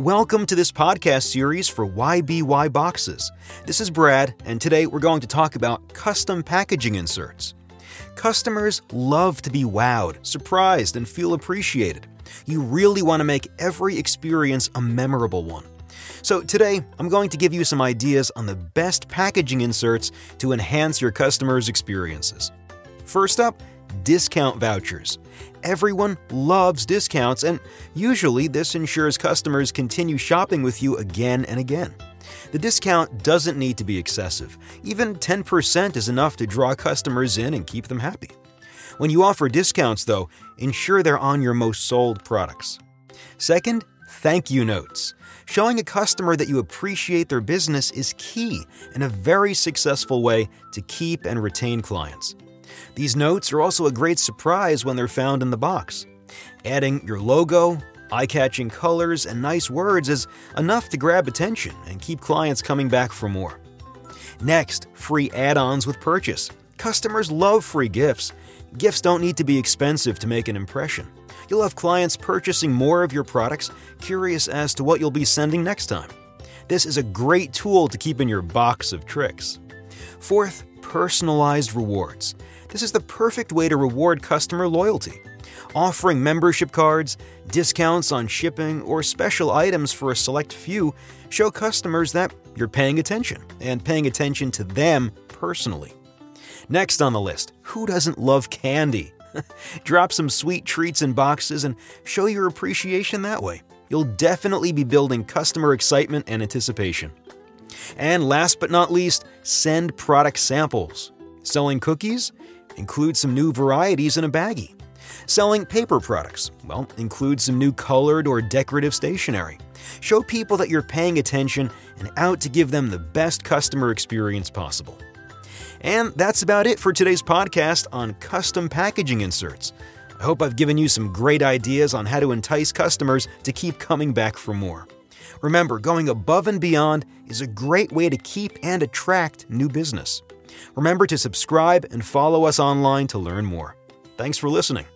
Welcome to this podcast series for YBY Boxes. This is Brad, and today we're going to talk about custom packaging inserts. Customers love to be wowed, surprised, and feel appreciated. You really want to make every experience a memorable one. So, today I'm going to give you some ideas on the best packaging inserts to enhance your customers' experiences. First up, discount vouchers. Everyone loves discounts, and usually this ensures customers continue shopping with you again and again. The discount doesn't need to be excessive. Even 10% is enough to draw customers in and keep them happy. When you offer discounts, though, ensure they're on your most sold products. Second, thank you notes. Showing a customer that you appreciate their business is key and a very successful way to keep and retain clients. These notes are also a great surprise when they're found in the box. Adding your logo, eye catching colors, and nice words is enough to grab attention and keep clients coming back for more. Next, free add ons with purchase. Customers love free gifts. Gifts don't need to be expensive to make an impression. You'll have clients purchasing more of your products, curious as to what you'll be sending next time. This is a great tool to keep in your box of tricks. Fourth, personalized rewards. This is the perfect way to reward customer loyalty. Offering membership cards, discounts on shipping, or special items for a select few show customers that you're paying attention and paying attention to them personally. Next on the list, who doesn't love candy? Drop some sweet treats in boxes and show your appreciation that way. You'll definitely be building customer excitement and anticipation. And last but not least, send product samples. Selling cookies? Include some new varieties in a baggie. Selling paper products? Well, include some new colored or decorative stationery. Show people that you're paying attention and out to give them the best customer experience possible. And that's about it for today's podcast on custom packaging inserts. I hope I've given you some great ideas on how to entice customers to keep coming back for more. Remember, going above and beyond is a great way to keep and attract new business. Remember to subscribe and follow us online to learn more. Thanks for listening.